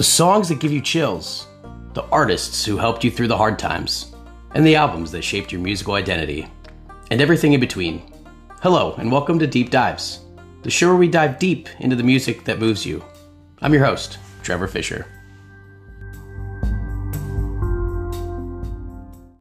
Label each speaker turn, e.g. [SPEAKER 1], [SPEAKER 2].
[SPEAKER 1] The songs that give you chills, the artists who helped you through the hard times, and the albums that shaped your musical identity, and everything in between. Hello, and welcome to Deep Dives, the show where we dive deep into the music that moves you. I'm your host, Trevor Fisher.